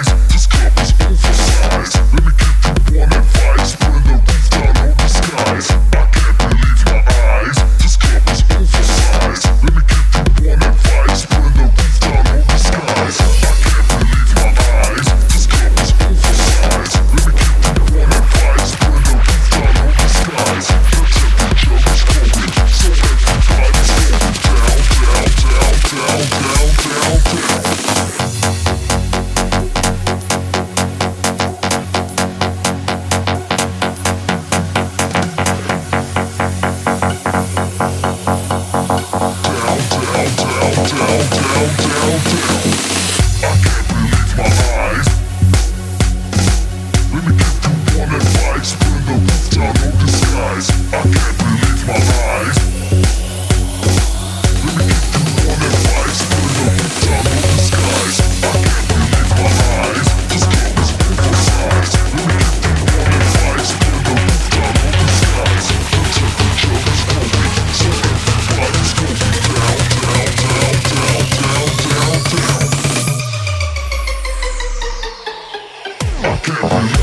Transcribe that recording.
Records. Down, down, down, down. down. I can't believe my eyes. Bye.